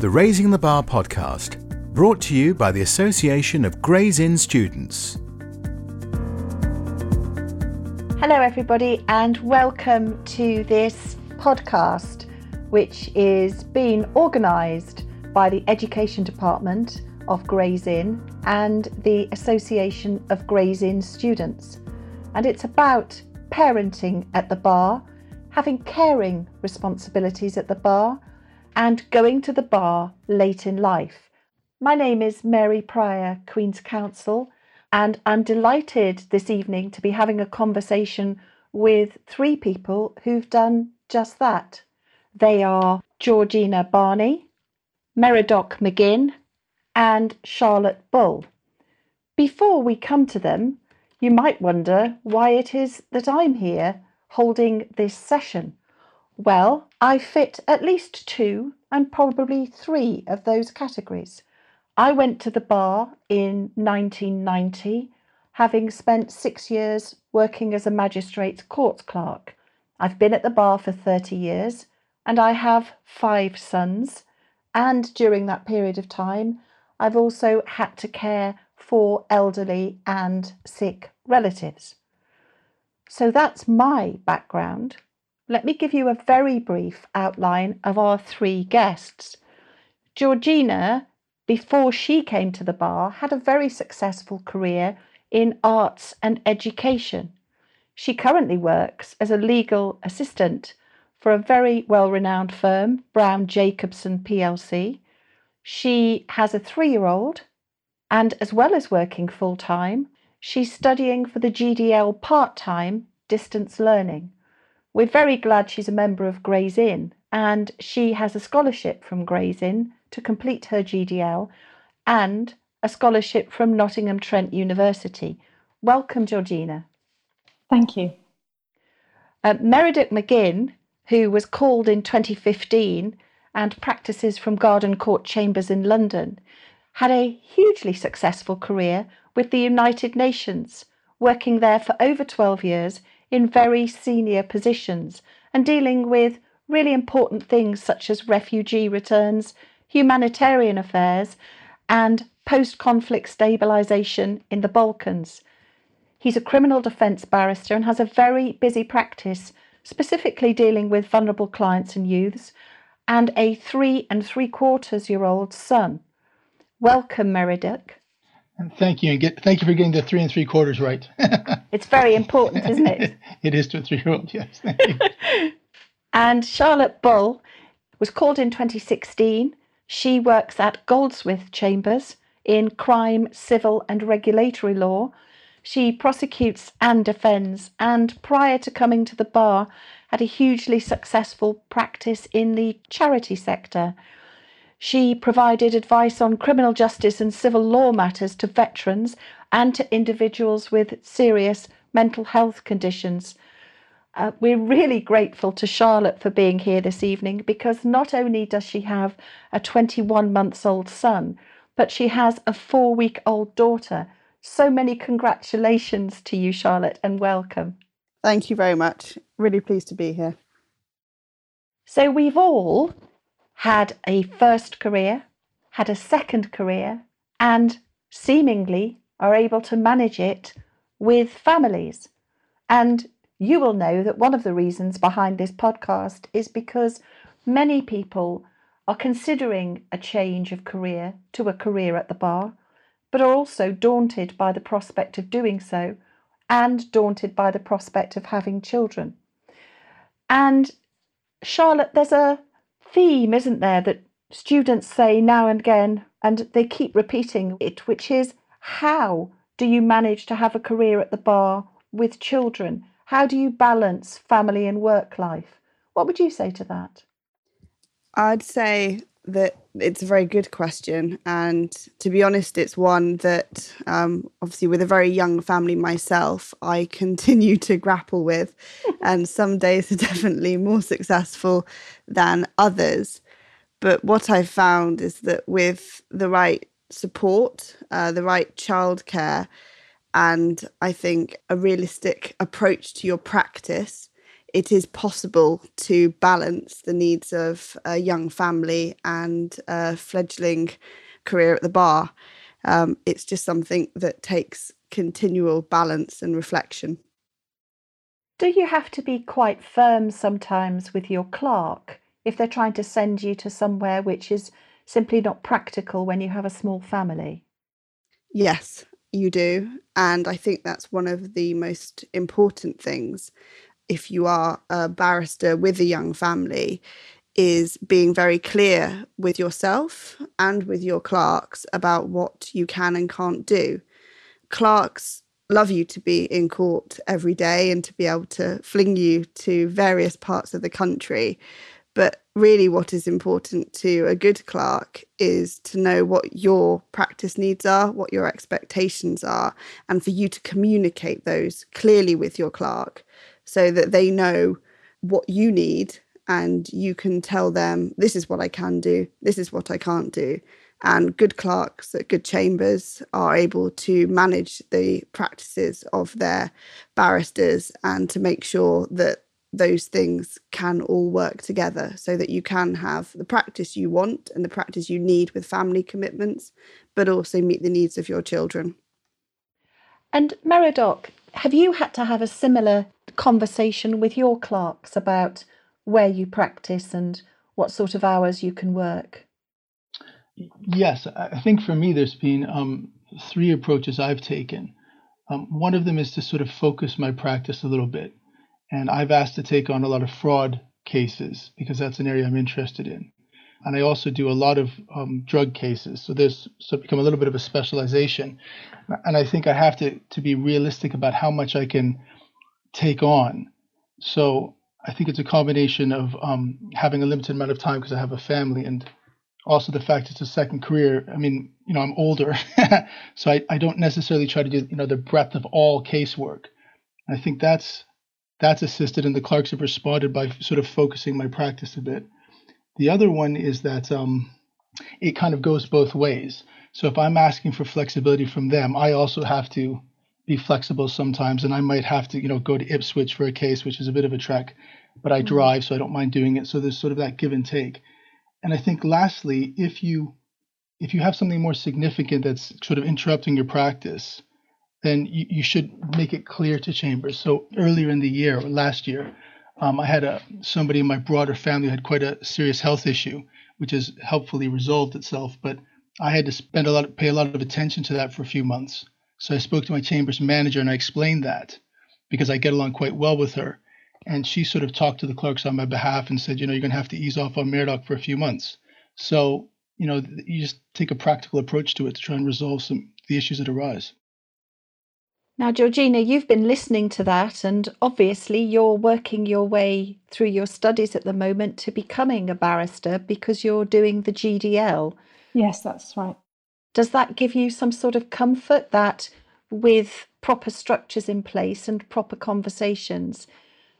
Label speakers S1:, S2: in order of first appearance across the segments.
S1: the Raising the Bar podcast, brought to you by the Association of Gray's Inn Students.
S2: Hello, everybody, and welcome to this podcast, which is being organised by the Education Department of Gray's Inn and the Association of Gray's Inn Students. And it's about parenting at the bar, having caring responsibilities at the bar, and going to the bar late in life. My name is Mary Pryor, Queen's Counsel, and I'm delighted this evening to be having a conversation with three people who've done just that. They are Georgina Barney, Meridoc McGinn, and Charlotte Bull. Before we come to them, you might wonder why it is that I'm here holding this session. Well, I fit at least two and probably three of those categories. I went to the bar in 1990, having spent six years working as a magistrate's court clerk. I've been at the bar for 30 years and I have five sons. And during that period of time, I've also had to care for elderly and sick relatives. So that's my background. Let me give you a very brief outline of our three guests. Georgina, before she came to the bar, had a very successful career in arts and education. She currently works as a legal assistant for a very well renowned firm, Browne Jacobson plc. She has a three year old, and as well as working full time, she's studying for the GDL part time distance learning. We're very glad she's a member of Gray's Inn and she has a scholarship from Gray's Inn to complete her GDL and a scholarship from Nottingham Trent University. Welcome, Georgina.
S3: Thank you.
S2: Uh, Meridoc McGinn, who was called in 2015 and practices from Garden Court Chambers in London, had a hugely successful career with the United Nations, working there for over 12 years in very senior positions and dealing with really important things such as refugee returns, humanitarian affairs, and post conflict stabilisation in the Balkans. He's a criminal defence barrister and has a very busy practice, specifically dealing with vulnerable clients and youths, and a three and three quarters year old son. Welcome, Meridoc.
S4: And thank you, and get thank you for getting the three and three quarters right.
S2: it's very important, isn't it?
S4: it is to a three-year-old, yes. thank you.
S2: and Charlotte Bull was called in 2016. She works at Goldsmith Chambers in crime, civil, and regulatory law. She prosecutes and defends, and prior to coming to the bar, had a hugely successful practice in the charity sector she provided advice on criminal justice and civil law matters to veterans and to individuals with serious mental health conditions. Uh, we're really grateful to Charlotte for being here this evening because not only does she have a 21 months old son, but she has a four week old daughter. So many congratulations to you, Charlotte, and welcome.
S3: Thank you very much. Really pleased to be here.
S2: So, we've all had a first career, had a second career, and seemingly are able to manage it with families. And you will know that one of the reasons behind this podcast is because many people are considering a change of career to a career at the bar, but are also daunted by the prospect of doing so and daunted by the prospect of having children. And Charlotte, there's a theme, isn't there, that students say now and again, and they keep repeating it, which is how do you manage to have a career at the bar with children? How do you balance family and work life? What would you say to that?
S3: I'd say that it's a very good question. And to be honest, it's one that, um, obviously, with a very young family myself, I continue to grapple with. and some days are definitely more successful than others. But what I've found is that with the right support, uh, the right childcare, and I think a realistic approach to your practice, it is possible to balance the needs of a young family and a fledgling career at the bar. Um, it's just something that takes continual balance and reflection.
S2: Do you have to be quite firm sometimes with your clerk if they're trying to send you to somewhere which is simply not practical when you have a small family?
S3: Yes, you do. And I think that's one of the most important things if you are a barrister with a young family is being very clear with yourself and with your clerks about what you can and can't do. Clerks love you to be in court every day and to be able to fling you to various parts of the country. But really, what is important to a good clerk is to know what your practice needs are, what your expectations are, and for you to communicate those clearly with your clerk so that they know what you need and you can tell them, this is what I can do, this is what I can't do. And good clerks at good chambers are able to manage the practices of their barristers and to make sure that those things can all work together so that you can have the practice you want and the practice you need with family commitments, but also meet the needs of your children.
S2: And Meridoc, have you had to have a similar conversation with your clerks about where you practice and what sort of hours you can work?
S4: Yes, I think for me, there's been um, three approaches I've taken. Um, one of them is to sort of focus my practice a little bit. And I've asked to take on a lot of fraud cases because that's an area I'm interested in. And I also do a lot of um, drug cases. So there's so become a little bit of a specialization. And I think I have to, to be realistic about how much I can take on. So I think it's a combination of um, having a limited amount of time because I have a family and also the fact it's a second career. I mean, you know, I'm older, so I, I don't necessarily try to do, you know, the breadth of all casework. I think that's that's assisted, and the clerks have responded by sort of focusing my practice a bit. The other one is that um, it kind of goes both ways. So if I'm asking for flexibility from them, I also have to be flexible sometimes, and I might have to, you know, go to Ipswich for a case, which is a bit of a trek, but I mm-hmm. drive, so I don't mind doing it. So there's sort of that give and take. And I think lastly, if you if you have something more significant that's sort of interrupting your practice, then you, you should make it clear to chambers. So earlier in the year, or last year, um, I had a somebody in my broader family who had quite a serious health issue, which has helpfully resolved itself. But I had to spend a lot, pay a lot of attention to that for a few months. So I spoke to my chamber's manager and I explained that because I get along quite well with her. And she sort of talked to the clerks on my behalf and said, you know, you're going to have to ease off on Meridoc for a few months. So, you know, you just take a practical approach to it to try and resolve some the issues that arise.
S2: Now, Georgina, you've been listening to that, and obviously you're working your way through your studies at the moment to becoming a barrister because you're doing the GDL.
S5: Yes, that's right.
S2: Does that give you some sort of comfort that with proper structures in place and proper conversations,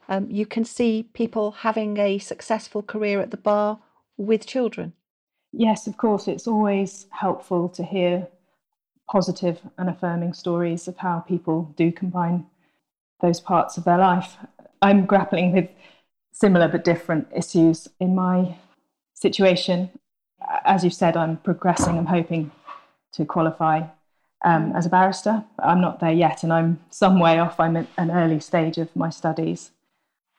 S2: um, you can see people having a successful career at the bar with children?
S5: Yes, of course. It's always helpful to hear positive and affirming stories of how people do combine those parts of their life. I'm grappling with similar but different issues in my situation. As you said, I'm progressing. I'm hoping to qualify um, as a barrister. I'm not there yet, and I'm some way off. I'm at an early stage of my studies.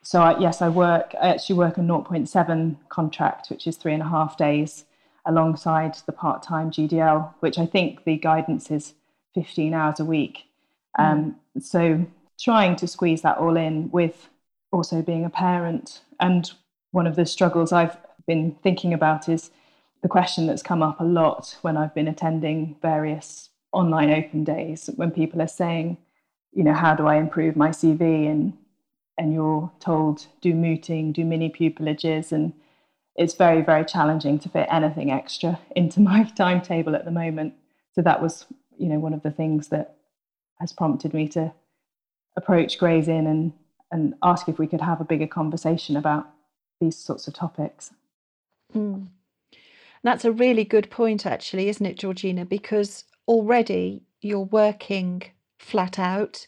S5: So I, yes, I work. I actually work a 0.7 contract, which is three and a half days, alongside the part-time GDL, which I think the guidance is 15 hours a week. Mm. Um, so trying to squeeze that all in with also being a parent, and one of the struggles I've been thinking about is the question that's come up a lot when I've been attending various online open days when people are saying, you know, how do I improve my CV? And and you're told do mooting, do mini pupillages, and it's very very challenging to fit anything extra into my timetable at the moment. So that was, you know, one of the things that has prompted me to approach Gray's Inn and and ask if we could have a bigger conversation about these sorts of topics.
S2: Mm. That's a really good point, actually, isn't it, Georgina? Because already you're working flat out,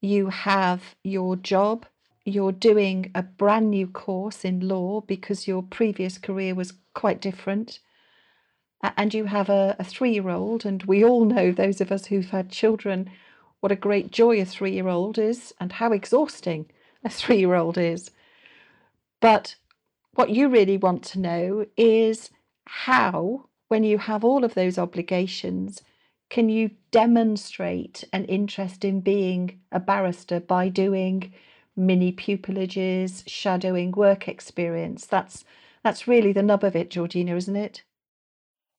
S2: you have your job, you're doing a brand new course in law because your previous career was quite different. And you have a, a three year old, and we all know, those of us who've had children, what a great joy a three year old is and how exhausting a three year old is. But what you really want to know is how, when you have all of those obligations, can you demonstrate an interest in being a barrister by doing mini pupillages, shadowing work experience? That's that's really the nub of it, Georgina, isn't it?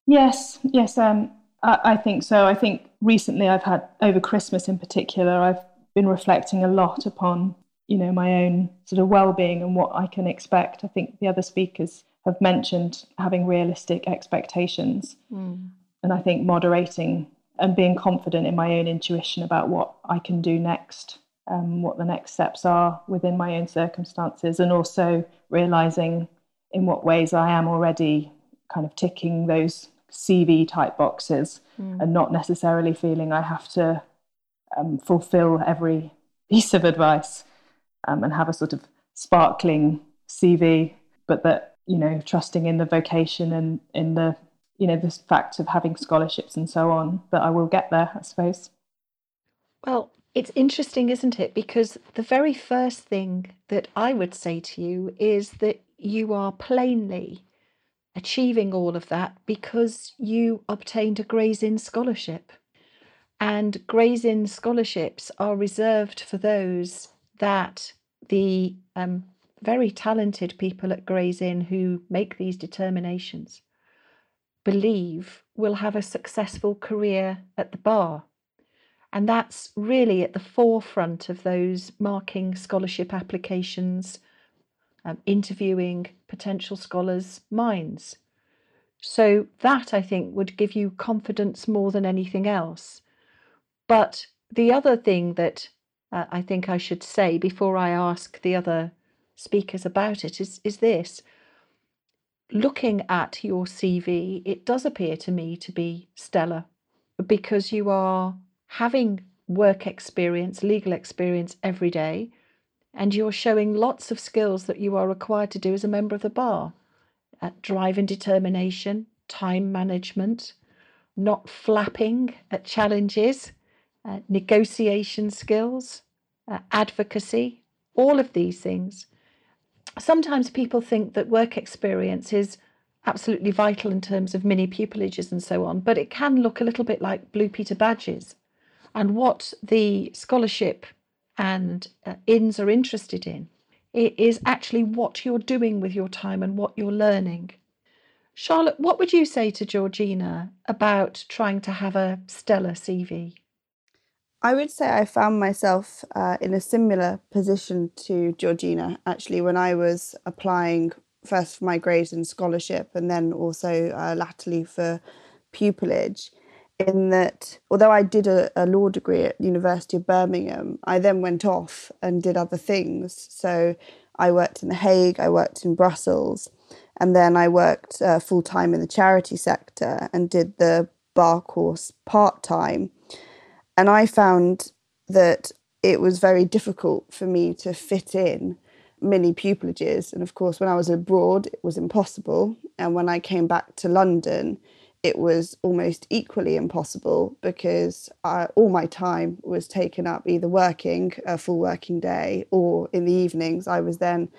S5: Yes, yes, um, I, I think so. I think recently I've had over Christmas in particular, I've been reflecting a lot upon you know my own sort of well-being and what I can expect. I think the other speakers have mentioned having realistic expectations, mm. and I think moderating and being confident in my own intuition about what I can do next, um, what the next steps are within my own circumstances, and also realizing in what ways I am already kind of ticking those CV type boxes mm. and not necessarily feeling I have to um, fulfill every piece of advice um, and have a sort of sparkling CV, but that, you know, trusting in the vocation and in the, you know, the fact of having scholarships and so on, that I will get there, I suppose.
S2: Well, it's interesting, isn't it? Because the very first thing that I would say to you is that you are plainly achieving all of that because you obtained a Gray's Inn scholarship. And Gray's Inn scholarships are reserved for those that the um, very talented people at Gray's Inn who make these determinations believe will have a successful career at the bar. And that's really at the forefront of those marking scholarship applications um, interviewing potential scholars' minds. So, that I think would give you confidence more than anything else. But the other thing that uh, I think I should say before I ask the other speakers about it is, is this. Looking at your CV, it does appear to me to be stellar because you are having work experience, legal experience every day and you're showing lots of skills that you are required to do as a member of the bar uh, drive and determination, time management, not flapping at challenges, uh, negotiation skills, uh, advocacy, all of these things. Sometimes people think that work experience is absolutely vital in terms of mini pupillages and so on, but it can look a little bit like Blue Peter badges. And what the scholarship and uh, are interested in. It is actually what you're doing with your time and what you're learning. Charlotte, what would you say to Georgina about trying to have a stellar CV?
S3: I would say I found myself uh, in a similar position to Georgina actually when I was applying first for my Gray's Inn scholarship and then also uh, latterly for pupillage in that although I did a, a, law degree at University of Birmingham, I then went off and did other things. So I worked in The Hague, I worked in Brussels, and then I worked uh, full time in the charity sector and did the bar course part time. And I found that it was very difficult for me to fit in mini pupillages. And of course, when I was abroad, it was impossible. And when I came back to London, it was almost equally impossible because I, all my time was taken up either working a full working day or in the evenings I was then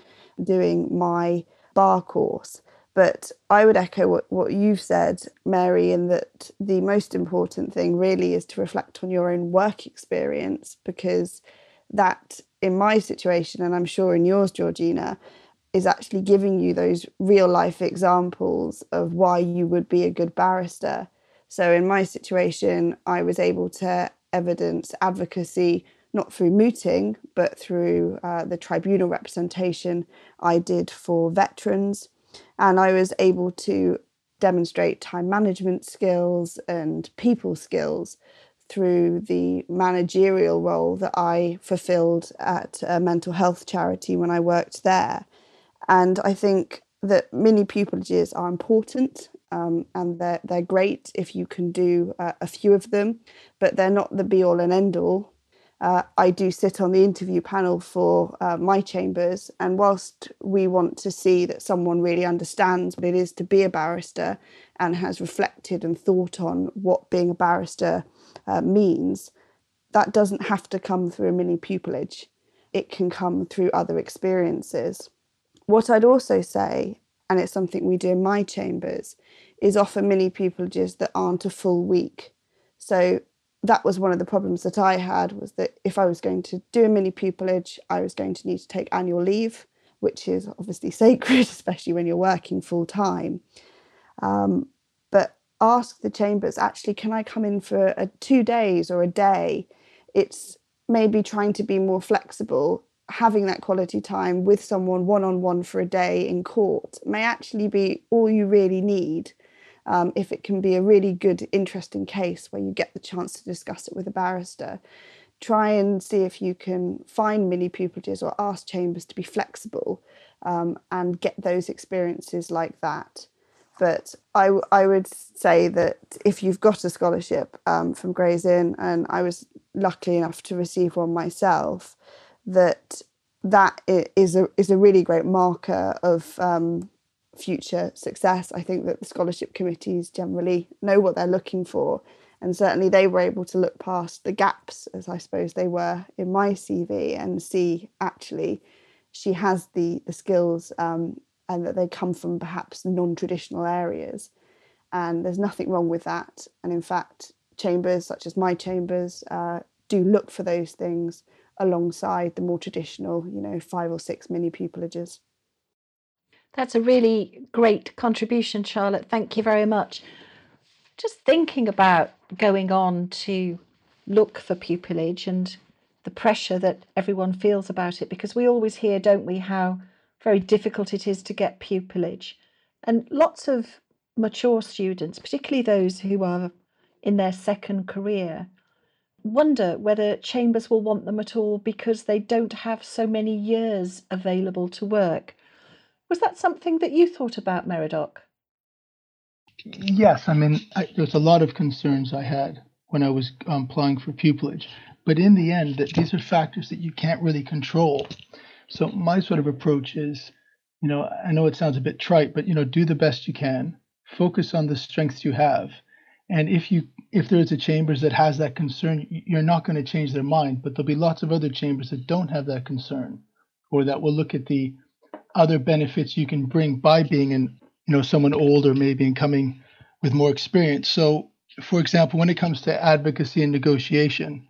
S3: doing my bar course. But I would echo what, what you've said, Mary, in that the most important thing really is to reflect on your own work experience because that, in my situation, and I'm sure in yours, Georgina, is actually giving you those real life examples of why you would be a good barrister. So, in my situation, I was able to evidence advocacy not through mooting, but through uh, the tribunal representation I did for veterans. And I was able to demonstrate time management skills and people skills through the managerial role that I fulfilled at a mental health charity when I worked there. And I think that mini pupillages are important um, and they're, they're great if you can do uh, a few of them, but they're not the be all and end all. Uh, I do sit on the interview panel for uh, my chambers, and whilst we want to see that someone really understands what it is to be a barrister and has reflected and thought on what being a barrister uh, means, that doesn't have to come through a mini pupillage. It can come through other experiences. What I'd also say, and it's something we do in my chambers, is offer mini pupillages that aren't a full week. So that was one of the problems that I had was that if I was going to do a mini pupillage, I was going to need to take annual leave, which is obviously sacred, especially when you're working full time. Um, but ask the chambers actually, can I come in for a, two days or a day? It's maybe trying to be more flexible. Having that quality time with someone one on one for a day in court may actually be all you really need um, if it can be a really good, interesting case where you get the chance to discuss it with a barrister, try and see if you can find mini pupillages or ask chambers to be flexible um, and get those experiences like that. But I, would say that if you've got a scholarship um, from Gray's Inn, and I was lucky enough to receive one myself, that that is a is a really great marker of um, future success. I think that the scholarship committees generally know what they're looking for. And certainly they were able to look past the gaps, as I suppose they were in my CV, and see actually she has the, the skills um, and that they come from perhaps non traditional areas. And there's nothing wrong with that. And in fact, chambers such as my chambers uh, do look for those things alongside the more traditional, you know, five or six mini pupillages.
S2: That's a really great contribution, Charlotte. Thank you very much. Just thinking about going on to look for pupillage and the pressure that everyone feels about it, because we always hear, don't we, how very difficult it is to get pupillage. And lots of mature students, particularly those who are in their second career, wonder whether chambers will want them at all because they don't have so many years available to work. Was that something that you thought about, Meridoc?
S4: Yes, I mean, I, there's a lot of concerns I had when I was um, applying for pupillage, but in the end, that these are factors that you can't really control. So my sort of approach is, you know, I know it sounds a bit trite, but you know, do the best you can, focus on the strengths you have, and if you if there's a chambers that has that concern, you're not going to change their mind, but there'll be lots of other chambers that don't have that concern, or that will look at the other benefits you can bring by being you know someone older maybe and coming with more experience. So for example when it comes to advocacy and negotiation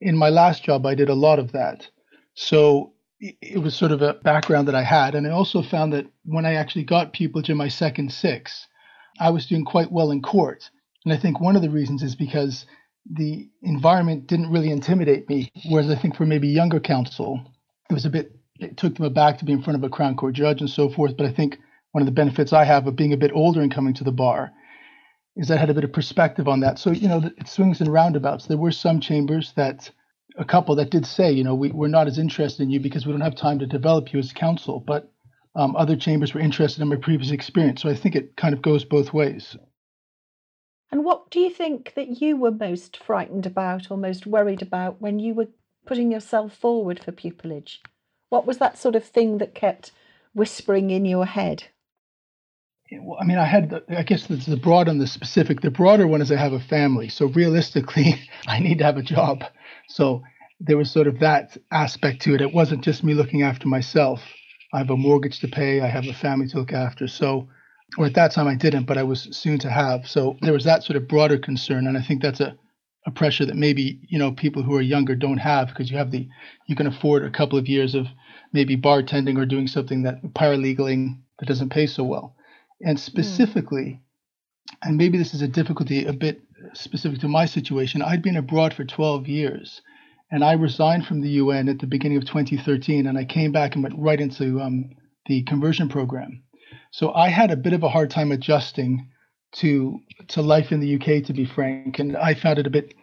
S4: in my last job i did a lot of that. So it was sort of a background that i had and i also found that when i actually got pupillage in my second six i was doing quite well in court. And i think one of the reasons is because the environment didn't really intimidate me whereas i think for maybe younger counsel it was a bit it took them aback to be in front of a crown court judge and so forth. But I think one of the benefits I have of being a bit older and coming to the bar is I had a bit of perspective on that. So, you know, it swings and roundabouts. There were some chambers that, a couple that did say, you know, we, we're not as interested in you because we don't have time to develop you as counsel. But um, other chambers were interested in my previous experience. So I think it kind of goes both ways.
S2: And what do you think that you were most frightened about or most worried about when you were putting yourself forward for pupillage? What was that sort of thing that kept whispering in your head?
S4: Well, I mean, I had, the, I guess the broad and the specific. The broader one is I have a family. So realistically, I need to have a job. So there was sort of that aspect to it. It wasn't just me looking after myself. I have a mortgage to pay, I have a family to look after. So, or at that time I didn't, but I was soon to have. So there was that sort of broader concern. And I think that's a, a pressure that maybe you know people who are younger don't have because you have the you can afford a couple of years of maybe bartending or doing something that paralegaling that doesn't pay so well and hmm. specifically mm. and maybe this is a difficulty a bit specific to my situation i'd been abroad for 12 years and i resigned from the un at the beginning of 2013 and i came back and went right into um, the conversion program so i had a bit of a hard time adjusting to to life in the UK, to be frank. And I found it a bit.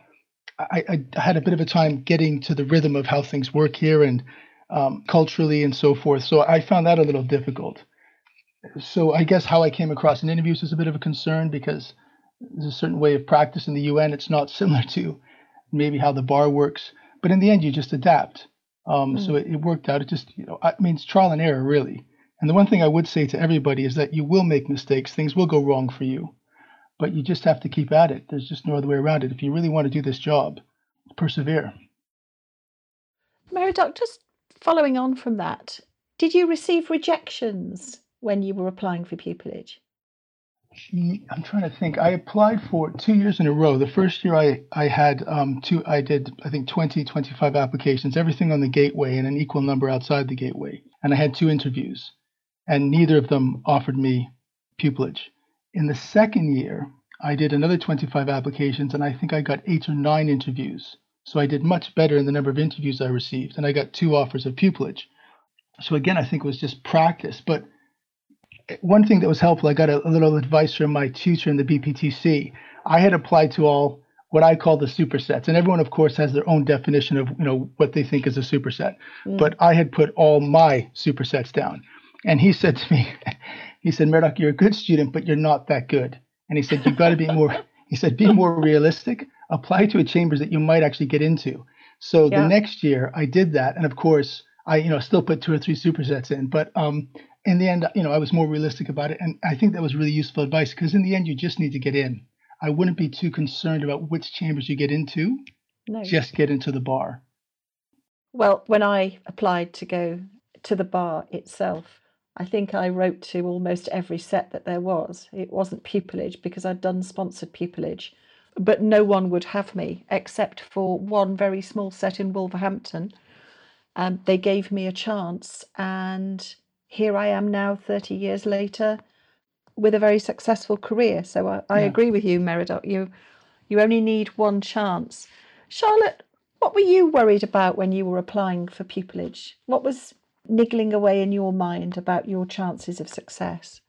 S4: I, I had a bit of a time getting to the rhythm of how things work here and um, culturally and so forth. So I found that a little difficult. So I guess how I came across in interviews is a bit of a concern because there's a certain way of practice in the UN. It's not similar to maybe how the bar works. but in the end, you just adapt. Um, mm. So it, it, worked out. It just, you know, I mean, it's trial and error, really. And the one thing I would say to everybody is that you will make mistakes. Things will go wrong for you, but you just have to keep at it. There's just no other way around it. If you really want to do this job, persevere.
S2: Mary, Meridoc, just following on from that, did you receive rejections when you were applying for pupillage?
S4: I'm trying to think. I applied for two years in a row. The first year I, I had um, two, I did, I think 20, 25 applications, everything on the gateway and an equal number outside the gateway. And I had two interviews, and neither of them offered me pupillage. In the second year, I did another 25 applications, and I think I got eight or nine interviews. So I did much better in the number of interviews I received, and I got two offers of pupillage. So again, I think it was just practice. But one thing that was helpful, I got a, a, little advice from my tutor in the BPTC. I had applied to all what I call the supersets, and everyone, of course, has their own definition of you know what they think is a superset. Mm. But I had put all my supersets down, and he said to me, he said, Murdoch, you're a good student, but you're not that good. And he said, you've got to be more. He said, be more realistic. Apply to a chambers that you might actually get into. So yeah. the next year, I did that, and of course, I you know still put two or three supersets in, but um, in the end, you know, I was more realistic about it, and I think that was really useful advice because in the end, you just need to get in. I wouldn't be too concerned about which chambers you get into. No. Just get into the bar.
S2: Well, when I applied to go to the bar itself, I think I wrote to almost every set that there was. It wasn't pupillage because I'd done sponsored pupillage, but no one would have me except for one very small set in Wolverhampton. Um, they gave me a chance, and here I am now, 30 years later, with a very successful career. So I, I yeah. agree with you, Meridoc. You, you only need one chance. Charlotte, what were you worried about when you were applying for pupillage? What was niggling away in your mind about your chances of success?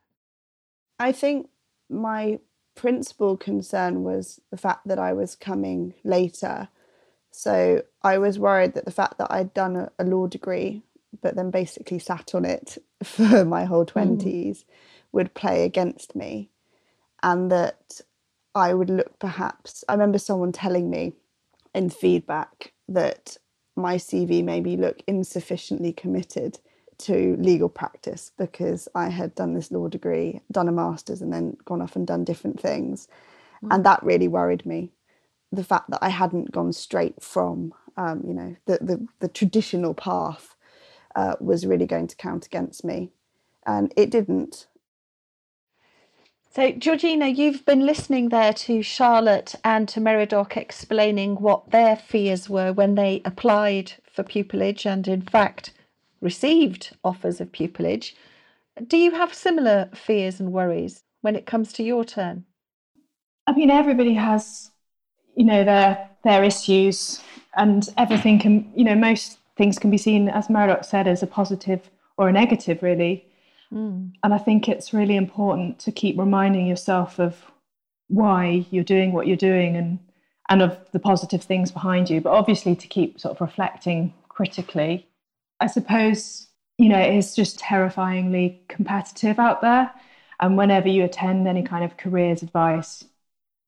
S3: I think my principal concern was the fact that I was coming later. So I was worried that the fact that I'd done a, a law degree but then basically sat on it for my whole 20s mm. would play against me and that I would look perhaps I remember someone telling me in feedback that my CV maybe look insufficiently committed to legal practice because I had done this law degree, done a master's, and then gone off and done different things. Mm. And that really worried me. The fact that I hadn't gone straight from, um, you know, the, the, the traditional path uh, was really going to count against me. And it didn't.
S2: So, Georgina, you've been listening there to Charlotte and to Meridoc explaining what their fears were when they applied for pupillage and, in fact, received offers of pupillage. Do you have similar fears and worries when it comes to your turn?
S5: I mean, everybody has, you know, their their issues, and everything can, you know, most things can be seen, as Meridoc said, as a positive or a negative, really. Mm. And I think it's really important to keep reminding yourself of why you're doing what you're doing and and of the positive things behind you, but obviously to keep sort of reflecting critically. I suppose, you know, it is just terrifyingly competitive out there. And whenever you attend any kind of careers advice,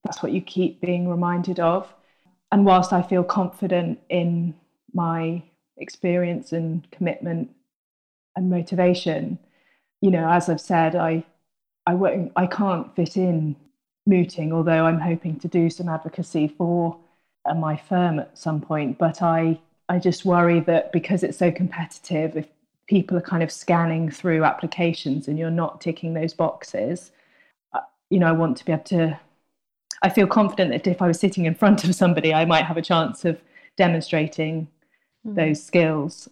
S5: that's what you keep being reminded of. And whilst I feel confident in my experience and commitment and motivation you know as i've said i i won't i can't fit in mooting although i'm hoping to do some advocacy for uh, my firm at some point but i i just worry that because it's so competitive if people are kind of scanning through applications and you're not ticking those boxes uh, you know i want to be able to i feel confident that if i was sitting in front of somebody i might have a chance of demonstrating mm. those skills.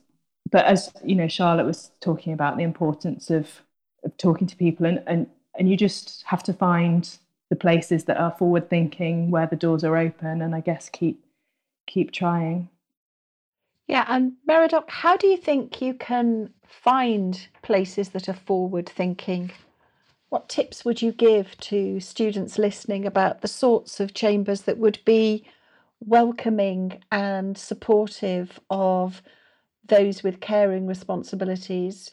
S5: But as you know, Charlotte was talking about the importance of, of talking to people, and, and and you just have to find the places that are forward thinking, where the doors are open, and I guess keep keep trying.
S2: Yeah, and Meridoc, how do you think you can find places that are forward thinking? What tips would you give to students listening about the sorts of chambers that would be welcoming and supportive of those with caring responsibilities,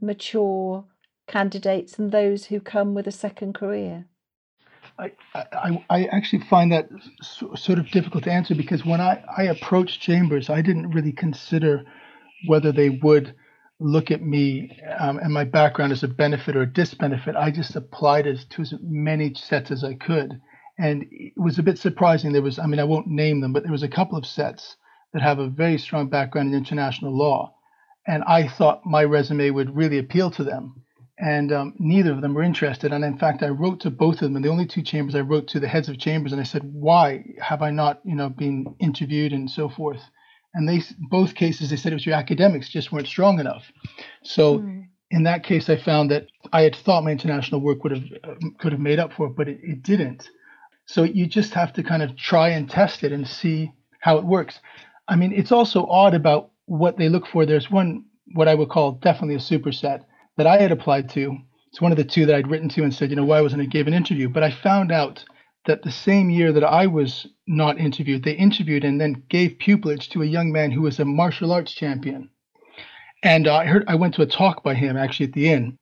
S2: mature candidates, and those who come with a second career?
S4: I, I, I actually find that sort of difficult to answer because when I, I approached chambers, I didn't really consider whether they would look at me um, and my background as a benefit or a disbenefit. I just applied it to as many sets as I could. And it was a bit surprising. There was, I mean, I won't name them, but there was a couple of sets that have a very strong background in international law. And I thought my resume would really appeal to them. And um, neither of them were interested. And in fact, I wrote to both of them. And the only two chambers I wrote to the heads of chambers, and I said, "Why have I not, you know, been interviewed and so forth?" And they both cases they said it was your academics just weren't strong enough. So mm. in that case, I found that I had thought my international work would have uh, could have made up for it, but it, it didn't. So you just have to kind of try and test it and see how it works. I mean, it's also odd about what they look for. There's one, what I would call definitely a superset that I had applied to. It's one of the two that I'd written to and said, you know, why wasn't I gave an interview? But I found out that the same year that I was not interviewed, they interviewed and then gave pupillage to a young man who was a martial arts champion. And uh, I heard I went to a talk by him actually at the inn,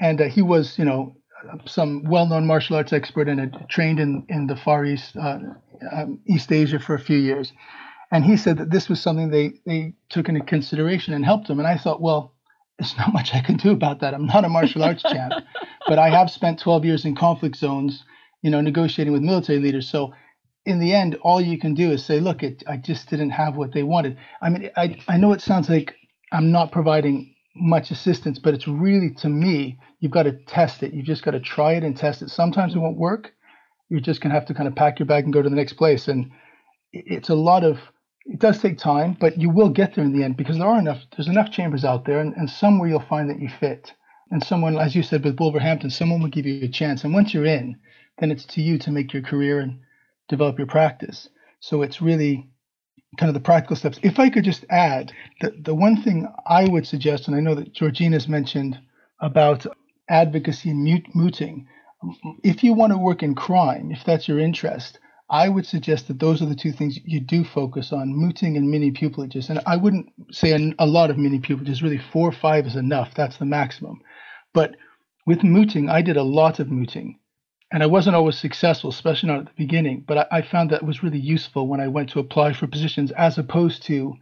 S4: and uh, he was, you know, some well-known martial arts expert and had trained in in the Far East, uh, um, East Asia for a few years. And he said that this was something they, they took into consideration and helped him. And I thought, well, there's not much I can do about that. I'm not a martial arts champ, but I have spent 12 years in conflict zones, you know, negotiating with military leaders. So in the end, all you can do is say, look, it, I just didn't have what they wanted. I mean, I, I know it sounds like I'm not providing much assistance, but it's really, to me, you've got to test it. You've just got to try it and test it. Sometimes it won't work. You're just going to have to kind of pack your bag and go to the next place. And it's a lot of it does take time, but you will get there in the end because there are enough. There's enough chambers out there, and, and somewhere you'll find that you fit. And someone, as you said with Wolverhampton, someone will give you a chance. And once you're in, then it's to you to make your career and develop your practice. So it's really kind of the practical steps. If I could just add that the one thing I would suggest, and I know that Georgina's mentioned about advocacy and mooting, if you want to work in crime, if that's your interest, I would suggest that those are the two things you do focus on mooting and mini pupillages. And I wouldn't say a, lot of mini pupillages, really, four or five is enough. That's the maximum. But with mooting, I did a lot of mooting. And I wasn't always successful, especially not at the beginning. But I, I found that was really useful when I went to apply for positions as opposed to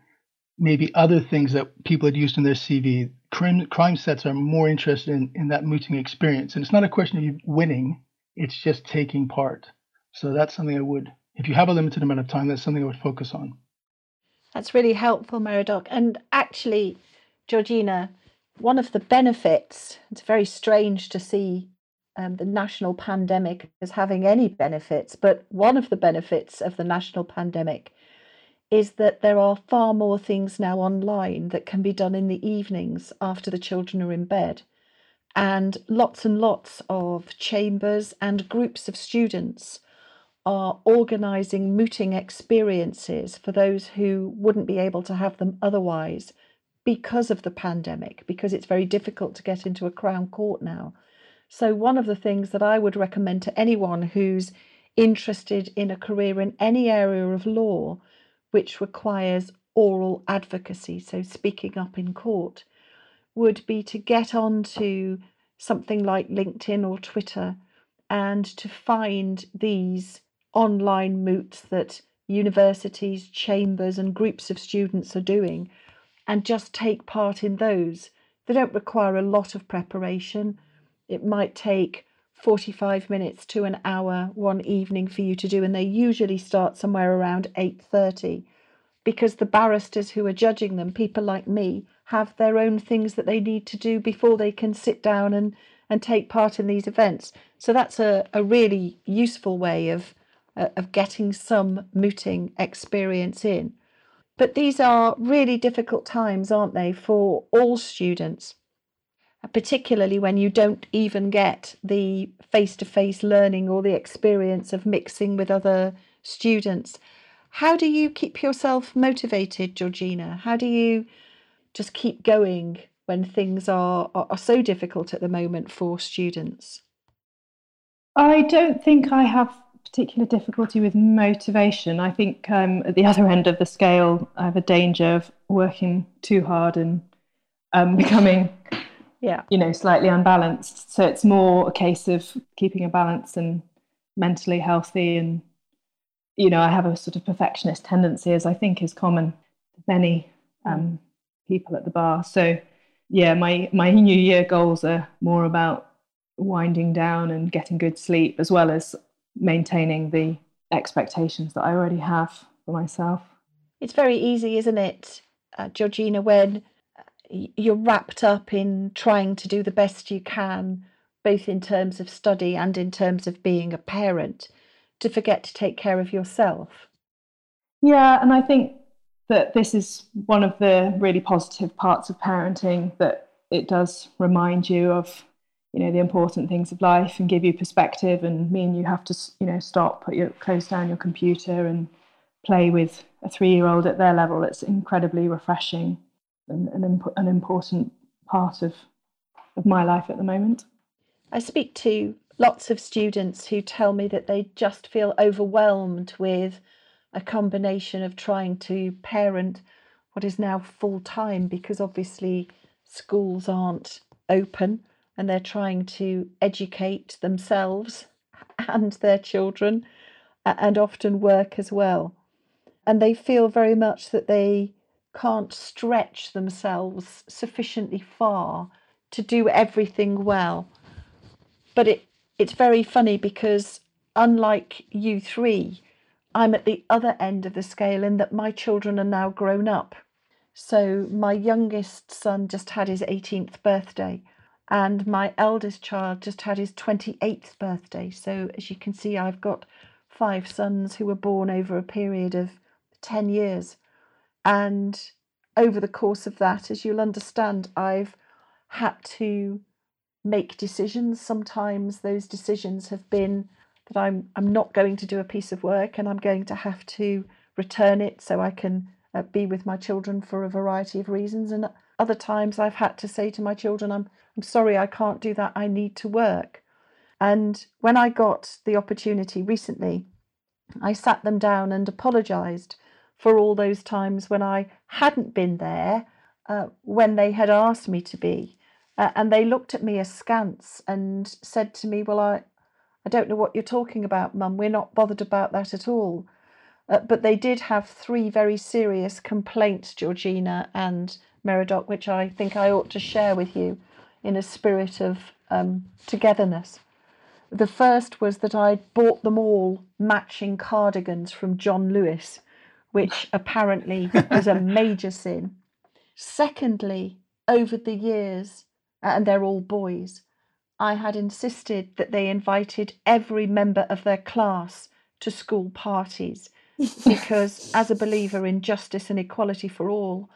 S4: maybe other things that people had used in their CV. Crime, crime sets are more interested in, in that mooting experience. And it's not a question of you winning, it's just taking part. So that's something I would, if you have a limited amount of time, that's something I would focus on.
S2: That's really helpful, Meridoc. And actually, Georgina, one of the benefits, it's very strange to see um, the national pandemic as having any benefits, but one of the benefits of the national pandemic is that there are far more things now online that can be done in the evenings after the children are in bed. And lots and lots of chambers and groups of students are organising mooting experiences for those who wouldn't be able to have them otherwise because of the pandemic, because it's very difficult to get into a Crown Court now. So, one of the things that I would recommend to anyone who's interested in a career in any area of law which requires oral advocacy, so speaking up in court, would be to get onto something like LinkedIn or Twitter and to find these online moots that universities, chambers, and groups of students are doing and just take part in those. They don't require a lot of preparation. It might take 45 minutes to an hour one evening for you to do and they usually start somewhere around 8:30 because the barristers who are judging them people like me have their own things that they need to do before they can sit down and and take part in these events so that's a, a really useful way of uh, of getting some mooting experience in. But these are really difficult times, aren't they, for all students, particularly when you don't even get the face to face learning or the experience of mixing with other students. How do you keep yourself motivated, Georgina? How do you just keep going when things are, are, are so difficult at the moment for students?
S5: I don't think I have particular difficulty with motivation. I think um, at the other end of the scale, I have a danger of working too hard and um, becoming, yeah, you know, slightly unbalanced. So it's more a case of keeping a balance and mentally healthy and you know i have a sort of perfectionist tendency as i think is common to many um, people at the bar so yeah my my new year goals are more about winding down and getting good sleep as well as maintaining the expectations that i already have for myself
S2: it's very easy isn't it uh, georgina when you're wrapped up in trying to do the best you can both in terms of study and in terms of being a parent, to forget to take care of yourself.
S5: Yeah, and I think that this is one of the really positive parts of parenting that it does remind you of you know the important things of life and give you perspective and mean you have to you know stop put your close down your computer and play with a three year old at their level. It's incredibly refreshing and an, an important part of of my life at the moment.
S2: I speak to lots of students who tell me that they just feel overwhelmed with a combination of trying to parent what is now full time because obviously schools aren't open and they're trying to educate themselves and their children and often work as well. And they feel very much that they can't stretch themselves sufficiently far to do everything well but it it's very funny because unlike you three, I'm at the other end of the scale in that my children are now grown up. So my youngest son just had his 18th birthday and my eldest child just had his 28th birthday. So as you can see, I've got five sons who were born over a period of 10 years. And over the course of that, as you'll understand, I've had to make decisions. Sometimes those decisions have been that I'm I'm not going to do a piece of work and I'm going to have to return it so I can uh, be with my children for a variety of reasons. And other times I've had to say to my children, I'm I'm sorry I can't do that. I need to work. And when I got the opportunity recently, I sat them down and apologized for all those times when I hadn't been there uh, when they had asked me to be. Uh, and they looked at me askance and said to me, Well, I, I don't know what you're talking about, Mum. We're not bothered about that at all. Uh, but they did have three very serious complaints, Georgina and Meridoc, which I think I ought to share with you in a spirit of um, togetherness. The first was that I'd bought them all matching cardigans from John Lewis, which apparently was a major sin. Secondly, over the years, and they're all boys, I had insisted that they invited every member of their class to school parties because, as a believer in justice and equality for all,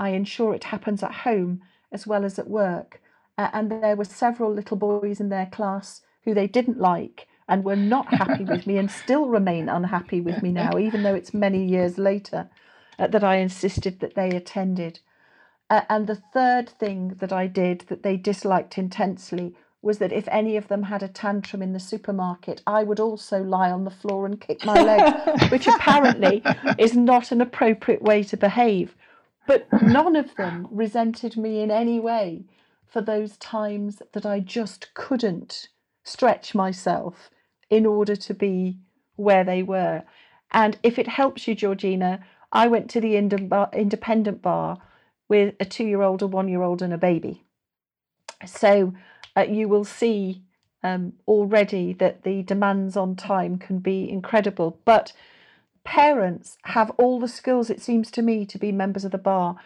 S2: I ensure it happens at home as well as at work. Uh, and there were several little boys in their class who they didn't like and were not happy with me and still remain unhappy with me now, even though it's many years later uh, that I insisted that they attended. Uh, and the third thing that I did that they disliked intensely was that if any of them had a tantrum in the supermarket, I would also lie on the floor and kick my legs, which apparently is not an appropriate way to behave. But none of them resented me in any way for those times that I just couldn't stretch myself in order to be where they were. And if it helps you, Georgina, I went to the independent bar with a two year old, a one year old, and a baby. So uh, you will see um, already that the demands on time can be incredible. But parents have all the skills, it seems to me, to be members of the bar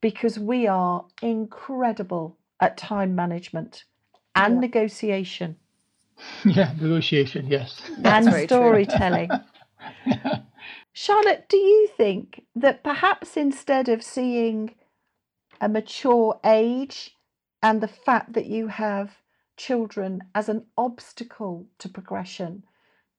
S2: because we are incredible at time management and yeah. negotiation.
S4: Yeah, negotiation, yes.
S2: and storytelling. Charlotte, do you think that perhaps instead of seeing a mature age and the fact that you have children as an obstacle to progression,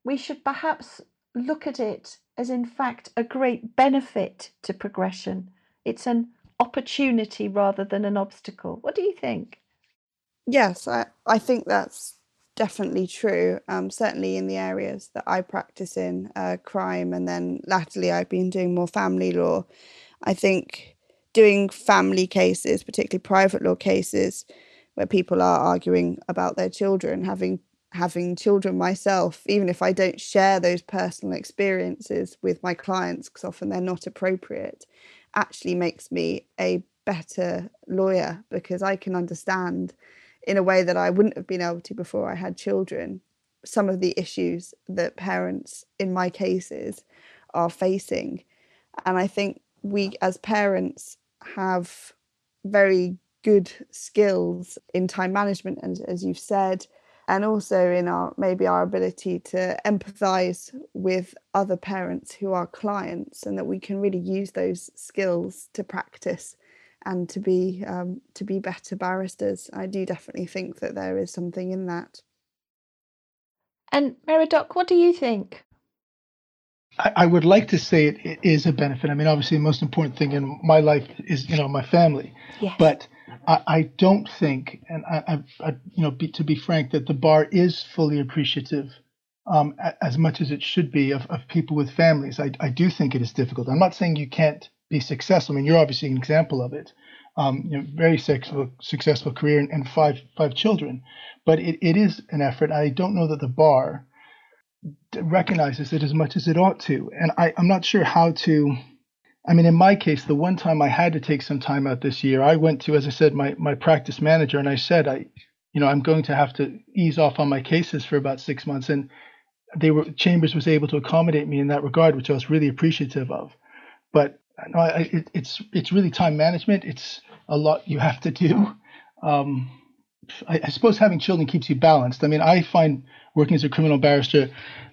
S2: we should perhaps look at it as, in fact, a great benefit to progression. It's an opportunity rather than an obstacle. What do you think?
S3: Yes, I, I think that's definitely true. Um, certainly in the areas that I practice in, uh, crime, and then latterly I've been doing more family law. I think doing family cases, particularly private law cases, where people are arguing about their children, having having children myself, even if I don't share those personal experiences with my clients, because often they're not appropriate, actually makes me a better lawyer because I can understand in a way that I wouldn't have been able to before I had children some of the issues that parents in my cases are facing. And I think we as parents have very good skills in time management and as you've said and also in our maybe our ability to empathize with other parents who are clients and that we can really use those skills to practice and to be um, to be better barristers i do definitely think that there is something in that
S2: and Meridoc, what do you think
S4: I, I would like to say it, it is a benefit. I mean, obviously, the most important thing in my life is you know my family.
S2: Yes.
S4: But I, I don't think, and I, I, I you know, be, to be frank, that the bar is fully appreciative um, as much as it should be of, of people with families. I, I do think it is difficult. I'm not saying you can't be successful. I mean, you're obviously an example of it. Um, you know, very successful, successful career and, and five five children, but it, it is an effort. I don't know that the bar recognizes it as much as it ought to. And I, I'm not sure how to. I mean, in my case, the one time I had to take some time out this year, I went to, as I said, my, my practice manager, and I said, I, you know, I'm going to have to ease off on my cases for about six months. And they were Chambers was able to accommodate me in that regard, which I was really appreciative of. But no, I, it, it's it's really time management. It's a lot you have to do. Um, I, I suppose having children keeps you balanced. I mean, I find working as a criminal barrister,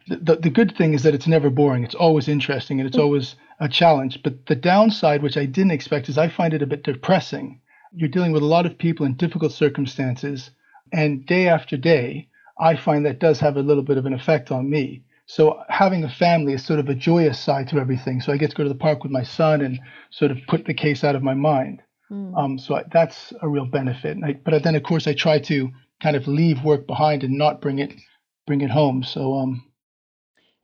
S4: the, the, the, good thing is that it's never boring. It's always interesting and it's mm. always a challenge. But the downside, which I didn't expect, is I find it a bit depressing. You're dealing with a lot of people in difficult circumstances, and day after day, I find that does have a little bit of an effect on me. So having a family is sort of a joyous side to everything. So I get to go to the park with my son and sort of put the case out of my mind. Mm. Um, so I, that's a real benefit. I, but then, of course, I try to kind of leave work behind and not bring it bring it home. So um,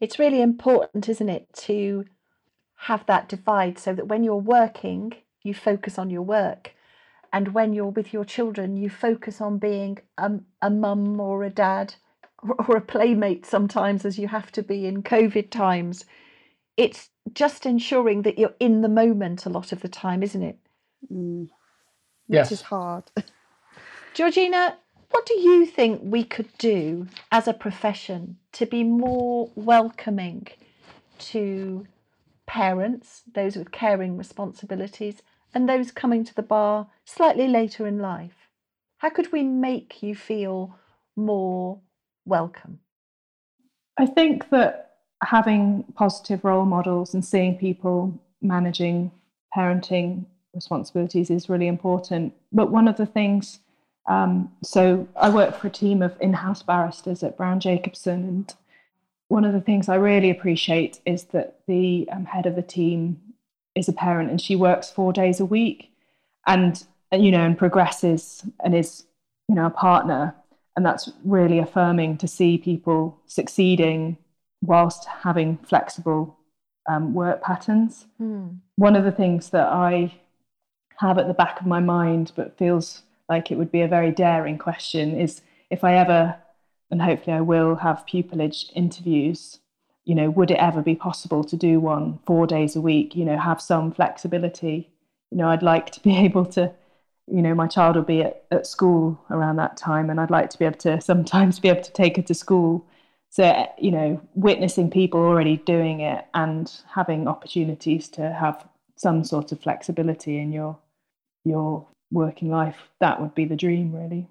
S2: it's really important, isn't it, to have that divide so that when you're working, you focus on your work, and when you're with your children, you focus on being a, a mum or a dad or a playmate sometimes, as you have to be in COVID times. It's just ensuring that you're in the moment a lot of the time, isn't it?
S3: Mm.
S4: Yes.
S3: Which is hard.
S2: Georgina, what do you think we could do as a profession to be more welcoming to parents, those with caring responsibilities, and those coming to the bar slightly later in life? How could we make you feel more welcome?
S5: I think that having positive role models and seeing people managing parenting responsibilities is really important. But one of the things um, so I work for a team of in-house barristers at Browne Jacobson, and one of the things I really appreciate is that the um, head of the team is a parent, and she works four days a week, and you know, and progresses, and is you know a partner, and that's really affirming to see people succeeding whilst having flexible um, work patterns.
S2: Mm.
S5: One of the things that I have at the back of my mind, but feels like it would be a very daring question is if I ever, and hopefully I will, have pupillage interviews, you know, would it ever be possible to do one four days a week, you know, have some flexibility? You know, I'd like to be able to, you know, my child will be at, at school around that time, and I'd like to be able to sometimes be able to take her to school. So, you know, witnessing people already doing it and having opportunities to have some sort of flexibility in your your working life, that would be the dream, really.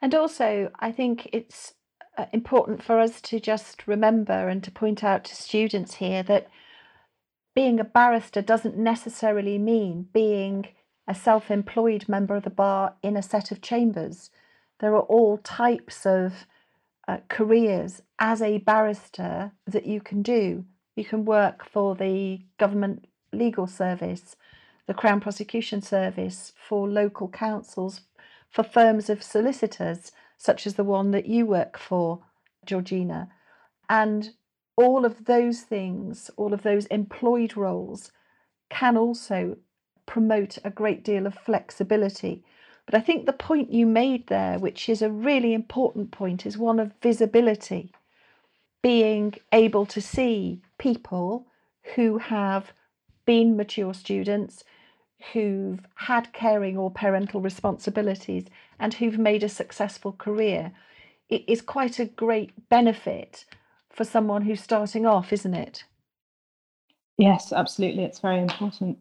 S2: And also, I think it's uh, important for us to just remember and to point out to students here that being a barrister doesn't necessarily mean being a self employed member of the bar in a set of chambers. There are all types of uh, careers as a barrister that you can do. You can work for the government legal service, the Crown Prosecution Service, for local councils, for firms of solicitors, such as the one that you work for, Georgina. And all of those things, all of those employed roles, can also promote a great deal of flexibility. But I think the point you made there, which is a really important point, is one of visibility. Being able to see people who have been mature students, who've had caring or parental responsibilities, and who've made a successful career. It is quite a great benefit for someone who's starting off, isn't it?
S5: Yes, absolutely. It's very important.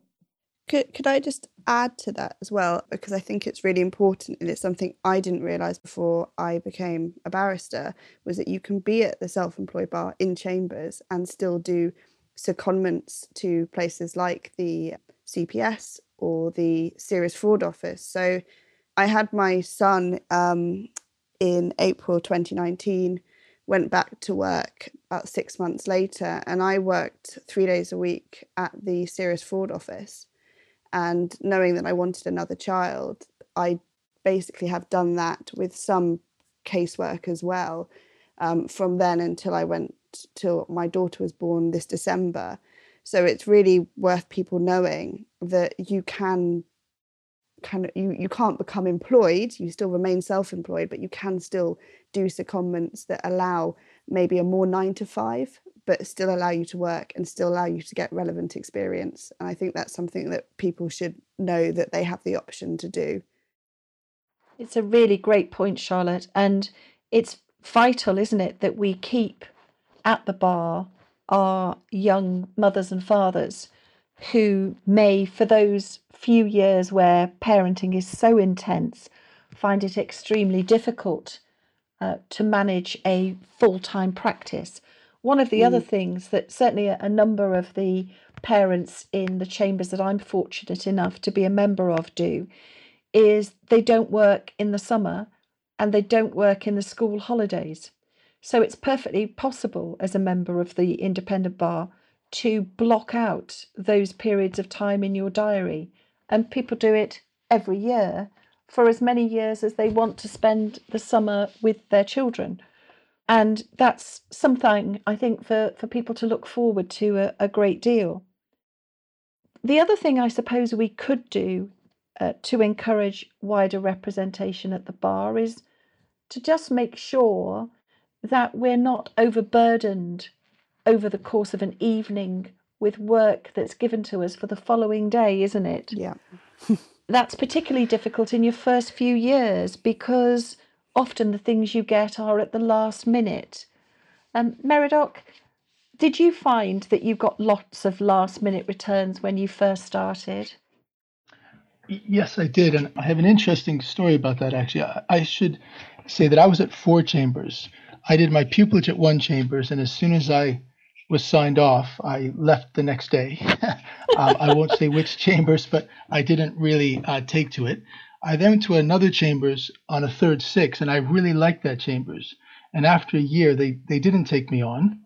S3: Could, could I just add to that as well? Because I think it's really important and it's something I didn't realise before I became a barrister was that you can be at the self employed bar in chambers and still do secondments to places like the CPS or the Serious Fraud Office. So I had my son um, in April 2019, went back to work about six months later, and I worked three days a week at the Serious Fraud Office and knowing that I wanted another child, I basically have done that with some casework as well um, from then until I went till my daughter was born this December. So it's really worth people knowing that you can kind of you, you can't become employed, you still remain self-employed, but you can still do secondments that allow maybe a more nine to five but still allow you to work and still allow you to get relevant experience. And I think that's something that people should know that they have the option to do.
S2: It's a really great point, Charlotte. And it's vital, isn't it, that we keep at the bar our young mothers and fathers who may, for those few years where parenting is so intense, find it extremely difficult uh, to manage a full time practice one of the mm. other things that certainly a, a number of the parents in the chambers that I'm fortunate enough to be a member of do is they don't work in the summer and they don't work in the school holidays. So it's perfectly possible as a member of the independent bar to block out those periods of time in your diary. And people do it every year for as many years as they want to spend the summer with their children and that's something I think for, for people to look forward to a, a great deal. The other thing I suppose we could do uh, to encourage wider representation at the bar is to just make sure that we're not overburdened over the course of an evening with work that's given to us for the following day, isn't it?
S3: Yeah.
S2: that's particularly difficult in your first few years because often the things you get are at the last minute. Um, Meridoc, did you find that you got lots of last minute returns when you first started?
S4: Yes, I did. And I have an interesting story about that, actually. I, should say that I was at four chambers. I did my pupillage at one chambers, and as soon as I was signed off, I left the next day. um, I won't say which chambers, but I didn't really uh, take to it. I then went to another chambers on a third six, and I really liked that chambers. And after a year, they, they didn't take me on.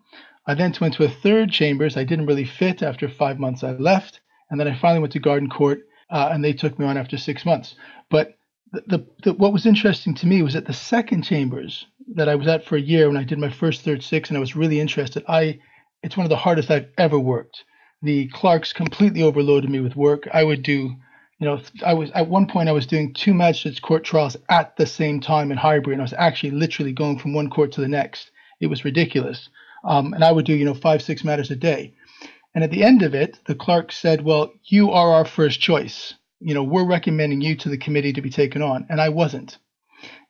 S4: I then went to a third chambers. I didn't really fit. After five months, I left. And then I finally went to Garden Court, uh, and they took me on after six months. But the, the, what was interesting to me was that the second chambers that I was at for a year when I did my first third six, and I was really interested. I it's one of the hardest I've ever worked. The clerks completely overloaded me with work. I would do you know, I was at one point I was doing two magistrates court trials at the same time in Highbury, and I was actually literally going from one court to the next. It was ridiculous, um, and I would do you know five six matters a day. And at the end of it, the clerk said, "Well, you are our first choice. You know, we're recommending you to the committee to be taken on," and I wasn't.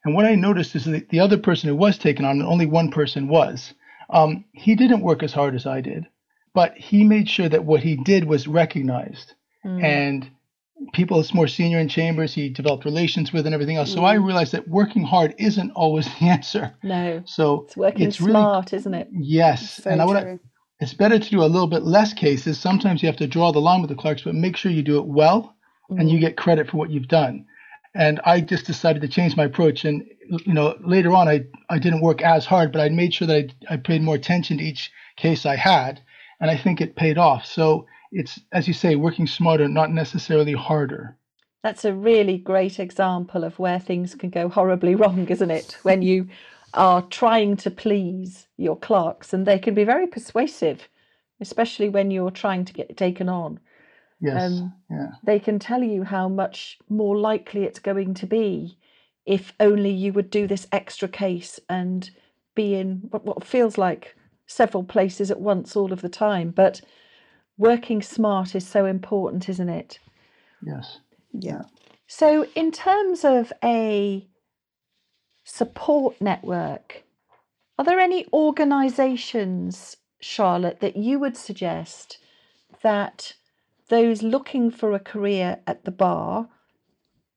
S4: And what I noticed is that the other person who was taken on, and only one person was, um, he didn't work as hard as I did, but he made sure that what he did was recognized. Mm. And people that's more senior in chambers he developed relations with and everything else. So I mm. realized that working hard isn't always the answer.
S2: No.
S4: So
S2: it's working it's smart, isn't it?
S4: Yes. And I want it's better to do a little bit less cases. Sometimes you have to draw the line with the clerks, but make sure you do it well and you mm. get credit for what you've done. And I just decided to change my approach. And you know, later on, I I didn't work as hard, but I made sure that I, I paid more attention to each case I had, and I think it paid off. So it's as you say working smarter not necessarily harder
S2: that's a really great example of where things can go horribly wrong isn't it when you are trying to please your clerks and they can be very persuasive especially when you're trying to get taken on
S4: Yes.
S2: Um,
S4: yeah.
S2: They can tell you how much more likely it's going to be if only you would do this extra case and be in what, what feels like several places at once all of the time. But working smart is so important, isn't it?
S4: Yes.
S3: Yeah.
S2: So, in terms of a support network, are there any organisations, Charlotte, that you would suggest that those looking for a career at the bar,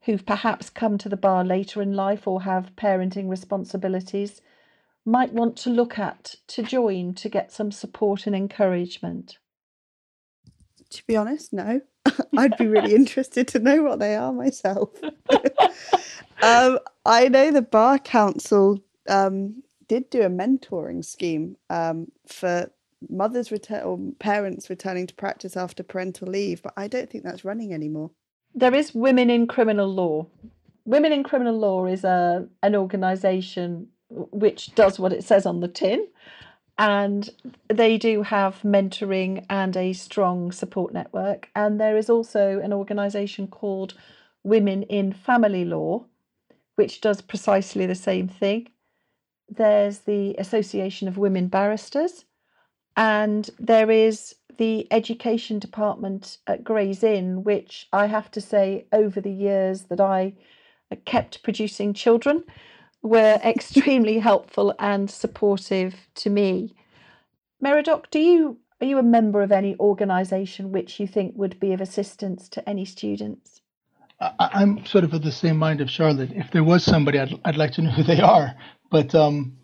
S2: who've perhaps come to the bar later in life or have parenting responsibilities, might want to look at to join to get some support and encouragement?
S3: To be honest, no. I'd be really interested to know what they are myself. um, I know the Bar Council um, did do a mentoring scheme um, for mothers return or parents returning to practice after parental leave, but I don't think that's running anymore.
S2: There is Women in Criminal Law. Women in Criminal Law is a an organisation which does what it says on the tin, and they do have mentoring and a strong support network. And there is also an organisation called Women in Family Law, which does precisely the same thing. There's the Association of Women Barristers, and there is the education department at Gray's Inn, which I have to say, over the years that I kept producing children, were extremely helpful and supportive to me. Meridoc, do you are you a member of any organisation which you think would be of assistance to any students?
S4: I, am sort of of the same mind of Charlotte. If there was somebody, I'd, I'd like to know who they are. But um,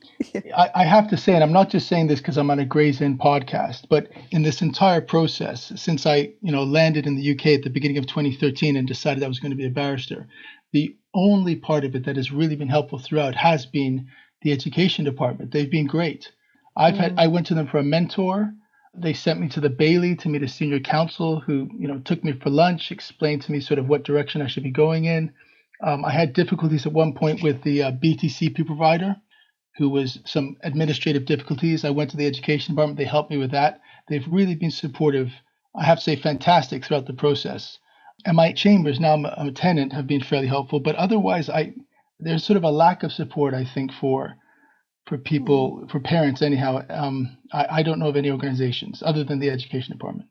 S4: I, I, have to say, and I'm not just saying this because I'm on a Gray's Inn podcast, but in this entire process, since I, you know, landed in the UK at the beginning of 2013 and decided I was going to be a barrister, the only part of it that has really been helpful throughout has been the education department. They've been great. I've mm. had I went to them for a mentor. They sent me to the Bailey to meet a senior counsel who, you know, took me for lunch, explained to me sort of what direction I should be going in. Um, I had difficulties at one point with the uh, BTCP provider, who was some administrative difficulties. I went to the education department. They helped me with that. They've really been supportive. I have to say, fantastic throughout the process. And my chambers, now I'm a tenant, have been fairly helpful. But otherwise, I there's sort of a lack of support, I think, for for people, for parents, anyhow. Um, I, I don't know of any organizations other than the education department.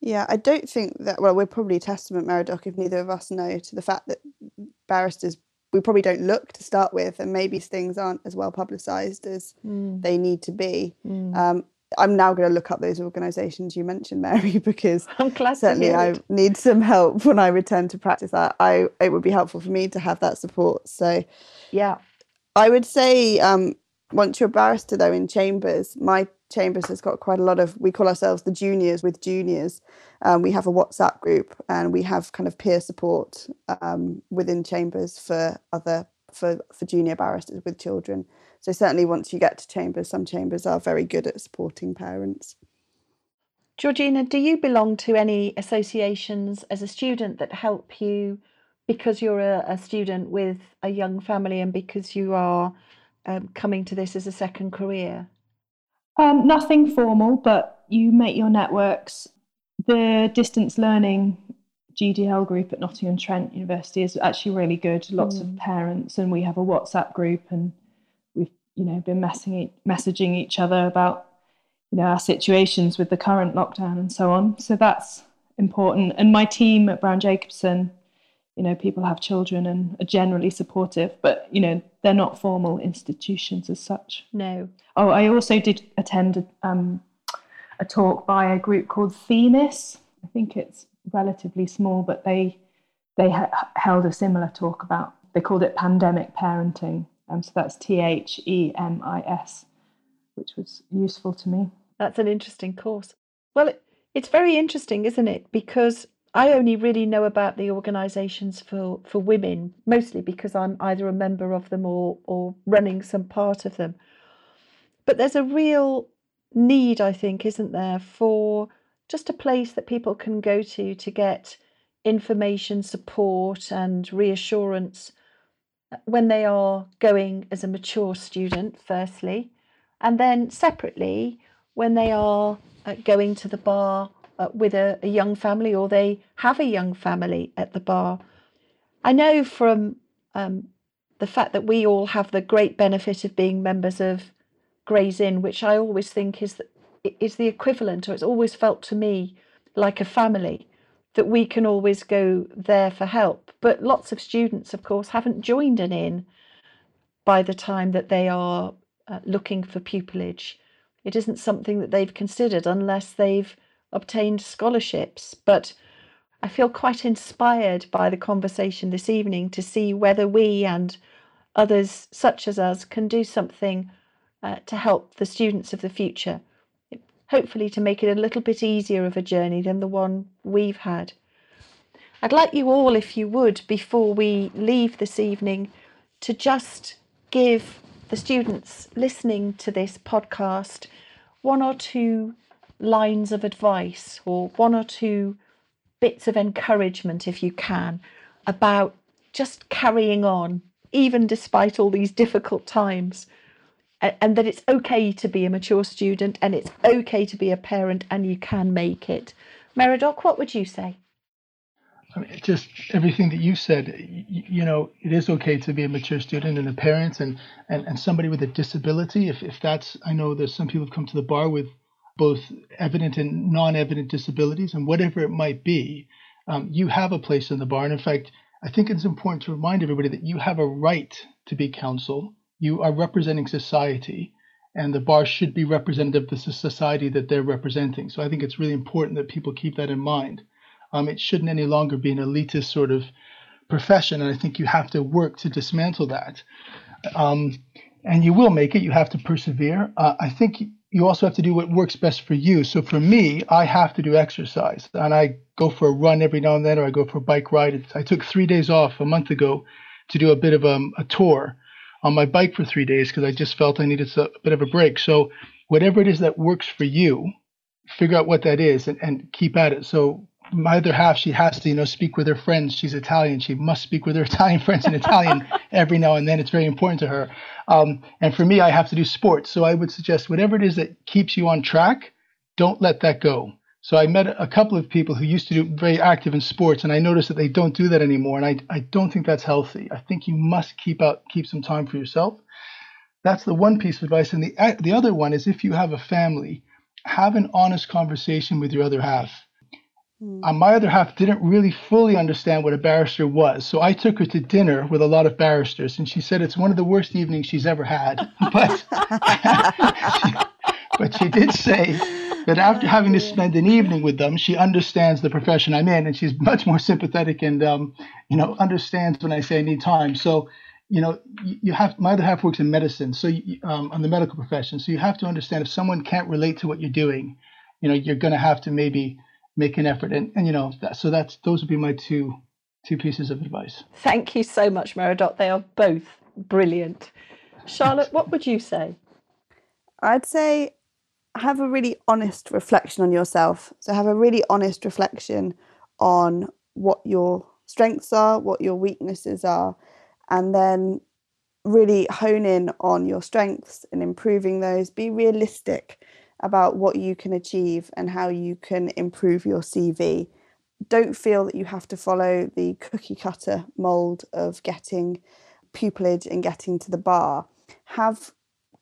S3: Yeah, I don't think that. Well, we're probably testament, Meridoc, if neither of us know to the fact that barristers we probably don't look to start with, and maybe things aren't as well publicised as mm. they need to be. Mm. Um, I'm now going to look up those organisations you mentioned, Mary, because
S2: I'm glad
S3: certainly I need some help when I return to practice. I, I it would be helpful for me to have that support. So,
S2: yeah,
S3: I would say um, once you're a barrister though in chambers, my chambers has got quite a lot of. We call ourselves the juniors with juniors. Um, we have a WhatsApp group and we have kind of peer support um, within chambers for other for for junior barristers with children. So certainly once you get to chambers, some chambers are very good at supporting parents.
S2: Georgina, do you belong to any associations as a student that help you because you're a, a student with a young family and because you are um, coming to this as a second career?
S5: Um, nothing formal, but you make your networks. The distance learning GDL group at Nottingham Trent University is actually really good. Lots mm. of parents, and we have a WhatsApp group, and we've you know been messing, messaging each other about you know our situations with the current lockdown and so on so that's important and my team at browne jacobson you know people have children and are generally supportive but you know they're not formal institutions as such
S2: no
S5: oh i also did attend a, um, a talk by a group called themis i think it's relatively small but they they ha- held a similar talk about they called it pandemic parenting um, so that's T H E M I S, which was useful to me.
S2: That's an interesting course. Well, it, it's very interesting, isn't it? Because I only really know about the organisations for, for women, mostly because I'm either a member of them or, or running some part of them. But there's a real need, I think, isn't there, for just a place that people can go to to get information, support, and reassurance when they are going as a mature student, firstly, and then separately when they are uh, going to the bar uh, with a, a young family or they have a young family at the bar. I know from um, the fact that we all have the great benefit of being members of Gray's Inn, which I always think is the, is the equivalent, or it's always felt to me like a family, that we can always go there for help. But lots of students, of course, haven't joined an inn by the time that they are uh, looking for pupillage. It isn't something that they've considered unless they've obtained scholarships. But I feel quite inspired by the conversation this evening to see whether we and others such as us can do something uh, to help the students of the future, hopefully to make it a little bit easier of a journey than the one we've had. I'd like you all, if you would, before we leave this evening, to just give the students listening to this podcast one or two lines of advice or one or two bits of encouragement, if you can, about just carrying on, even despite all these difficult times. And that it's okay to be a mature student and it's okay to be a parent and you can make it. Meridoc, what would you say?
S4: I mean, just everything that you said, you, you, know, it is okay to be a mature student and a parent and, and, and somebody with a disability. If, if that's, I know there's some people who come to the bar with both evident and non-evident disabilities, and whatever it might be, um, you have a place in the bar. And in fact, I think it's important to remind everybody that you have a right to be counsel. You are representing society, and the bar should be representative of the society that they're representing. So I think it's really important that people keep that in mind. Um, it shouldn't any longer be an elitist sort of profession, and I think you have to work to dismantle that. Um, and you will make it. You have to persevere. Uh, I think you also have to do what works best for you. So for me, I have to do exercise, and I go for a run every now and then, or I go for a bike ride. I took three days off a month ago to do a bit of um, a tour on my bike for three days because I just felt I needed a, bit of a break. So whatever it is that works for you, figure out what that is and, and keep at it. So my other half, she has to, you know, speak with her friends. She's Italian. She must speak with her Italian friends in Italian every now and then. It's very important to her. Um, and for me, I have to do sports. So I would suggest whatever it is that keeps you on track, don't let that go. So I met a couple of people who used to do very active in sports, and I noticed that they don't do that anymore. And I, I don't think that's healthy. I think you must keep out keep some time for yourself. That's the one piece of advice. And the the other one is if you have a family, have an honest conversation with your other half Uh, my other half didn't really fully understand what a barrister was. So I took her to dinner with a lot of barristers, and she said it's one of the worst evenings she's ever had. But, she, but she did say that after having to spend an evening with them, she understands the profession I'm in, and she's much more sympathetic and, um, you know, understands when I say I need time. So, you know, you have my other half works in medicine, so you, um, on the medical profession. So you have to understand if someone can't relate to what you're doing, you know, you're going to have to maybe make an effort. And, and you know, that, so that's those would be my two two pieces of advice.
S2: Thank you so much, Meridoc. They are both brilliant. Charlotte, what would you say?
S3: I'd say have a really honest reflection on yourself. So have a really honest reflection on what your strengths are, what your weaknesses are, and then really hone in on your strengths and improving those. Be realistic about what you can achieve and how you can improve your CV. Don't feel that you have to follow the cookie cutter mold of getting pupillage and getting to the bar. Have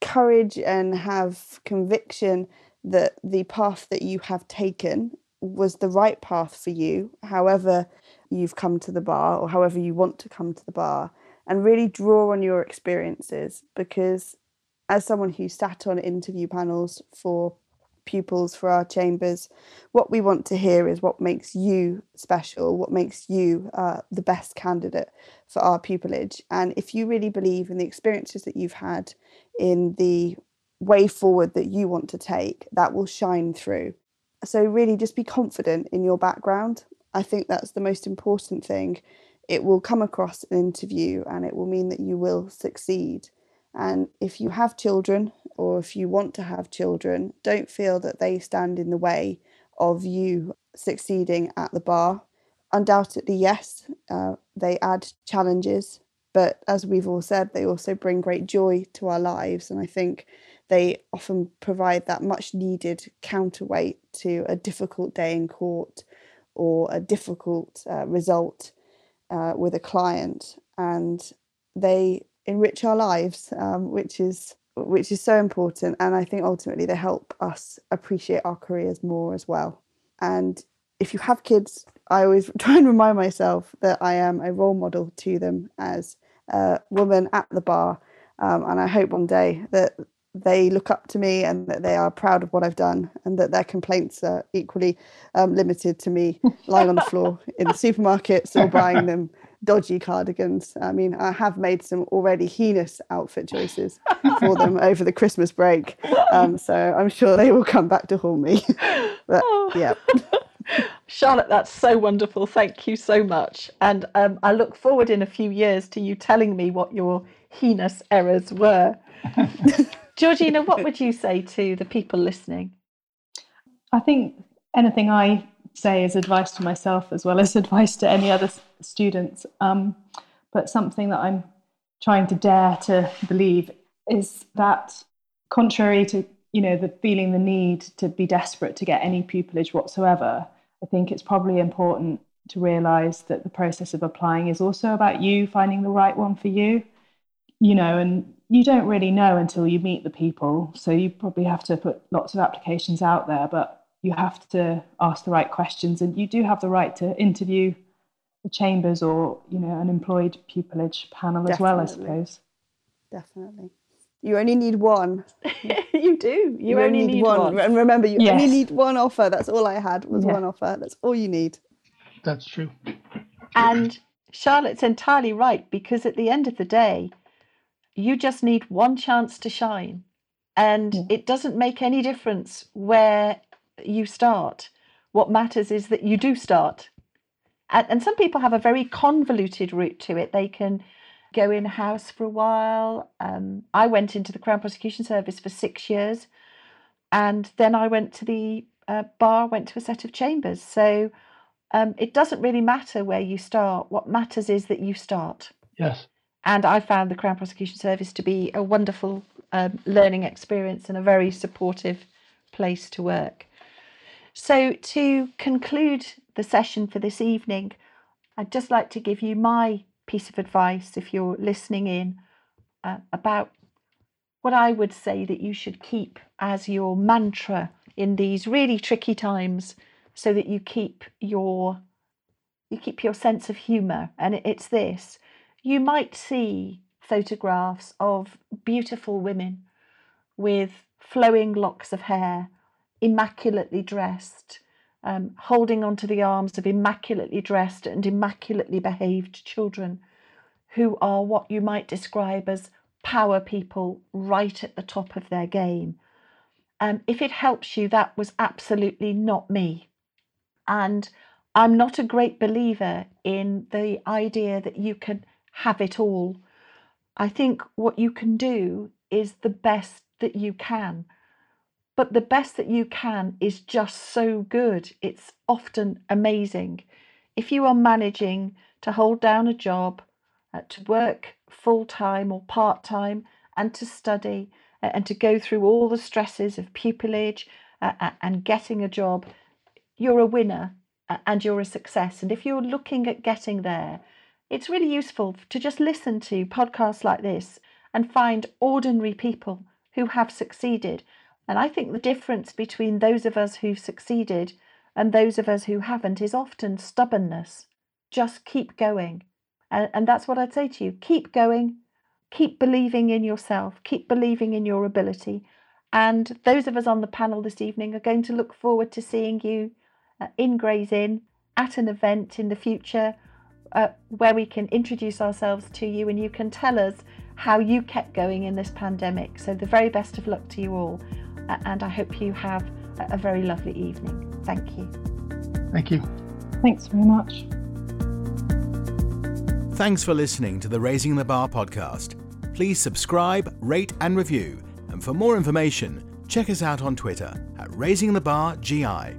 S3: courage and have conviction that the path that you have taken was the right path for you, however you've come to the bar or however you want to come to the bar, and really draw on your experiences because as someone who sat on interview panels for pupils for our chambers, what we want to hear is what makes you special, what makes you uh, the best candidate for our pupillage. And if you really believe in the experiences that you've had, in the way forward that you want to take, that will shine through. So, really, just be confident in your background. I think that's the most important thing. It will come across an interview and it will mean that you will succeed. And if you have children or if you want to have children, don't feel that they stand in the way of you succeeding at the bar. Undoubtedly, yes, uh, they add challenges But as we've all said, they also bring great joy to our lives. And I think they often provide that much needed counterweight to a difficult day in court or a difficult uh, result uh, with a client. And they enrich our lives, um, which is which is so important. And I think ultimately they help us appreciate our careers more as well. And if you have kids, I always try and remind myself that I am a role model to them as a woman at the bar. Um, and I hope one day that they look up to me and that they are proud of what I've done and that their complaints are equally um, limited to me lying on the floor in the supermarkets or buying them dodgy cardigans. I mean, I have made some already heinous outfit choices for them over the Christmas break. Um, so I'm sure they will come back to haunt me. but oh. yeah.
S2: Charlotte, that's so wonderful. Thank you so much. And um, I look forward in a few years to you telling me what your heinous errors were. Georgina, what would you say to the people listening?
S5: I think anything I say is advice to myself as well as advice to any other students. Um, but something that I'm trying to dare to believe is that, contrary to you know the feeling the need to be desperate to get any pupillage whatsoever, I think it's probably important to realize that the process of applying is also about you finding the right one for you. You know, and you don't really know until you meet the people. So you probably have to put lots of applications out there, but you have to ask the right questions and you do have the right to interview the chambers or, you know, an employed pupillage panel Definitely. as well, I suppose.
S3: Definitely. You only need one.
S2: you do. You, you only, only, need, one. one.
S3: And remember, you yes. only need one offer. That's all I had was yeah. one offer. That's all you need.
S4: That's true.
S2: And Charlotte's entirely right because at the end of the day, you just need one chance to shine. And yeah. it doesn't make any difference where you start. What matters is that you do start. And, and some people have a very convoluted route to it. They can go in house for a while. Um, I went into the Crown Prosecution Service for six years, and then I went to the uh, bar, went to a set of chambers. So um, it doesn't really matter where you start. What matters is that you start.
S4: Yes.
S2: And I found the Crown Prosecution Service to be a wonderful um, learning experience and a very supportive place to work. So, to conclude the session for this evening, I'd just like to give you my piece of advice if you're listening in uh, about what I would say that you should keep as your mantra in these really tricky times so that you keep your you keep your sense of humor and it's this. You might see photographs of beautiful women with flowing locks of hair, immaculately dressed, um, holding onto the arms of immaculately dressed and immaculately behaved children who are what you might describe as power people right at the top of their game. Um, if it helps you, that was absolutely not me. And I'm not a great believer in the idea that you can have it all. I think what you can do is the best that you can. But the best that you can is just so good. It's often amazing. If you are managing to hold down a job, uh, to work full time or part time, and to study, uh, and to go through all the stresses of pupillage uh, and getting a job, you're a winner and you're a success. And if you're looking at getting there, it's really useful to just listen to podcasts like this and find ordinary people who have succeeded. And I think the difference between those of us who've succeeded and those of us who haven't is often stubbornness. Just keep going. And, and that's what I'd say to you keep going, keep believing in yourself, keep believing in your ability. And those of us on the panel this evening are going to look forward to seeing you uh, in Gray's Inn at an event in the future uh, where we can introduce ourselves to you and you can tell us how you kept going in this pandemic. So, the very best of luck to you all, and I hope you have a, a very lovely evening. Thank you.
S4: Thank you.
S5: Thanks very much.
S1: Thanks for listening to the Raising the Bar podcast. Please subscribe, rate, and review. And for more information, check us out on Twitter at Raising the Bar GI.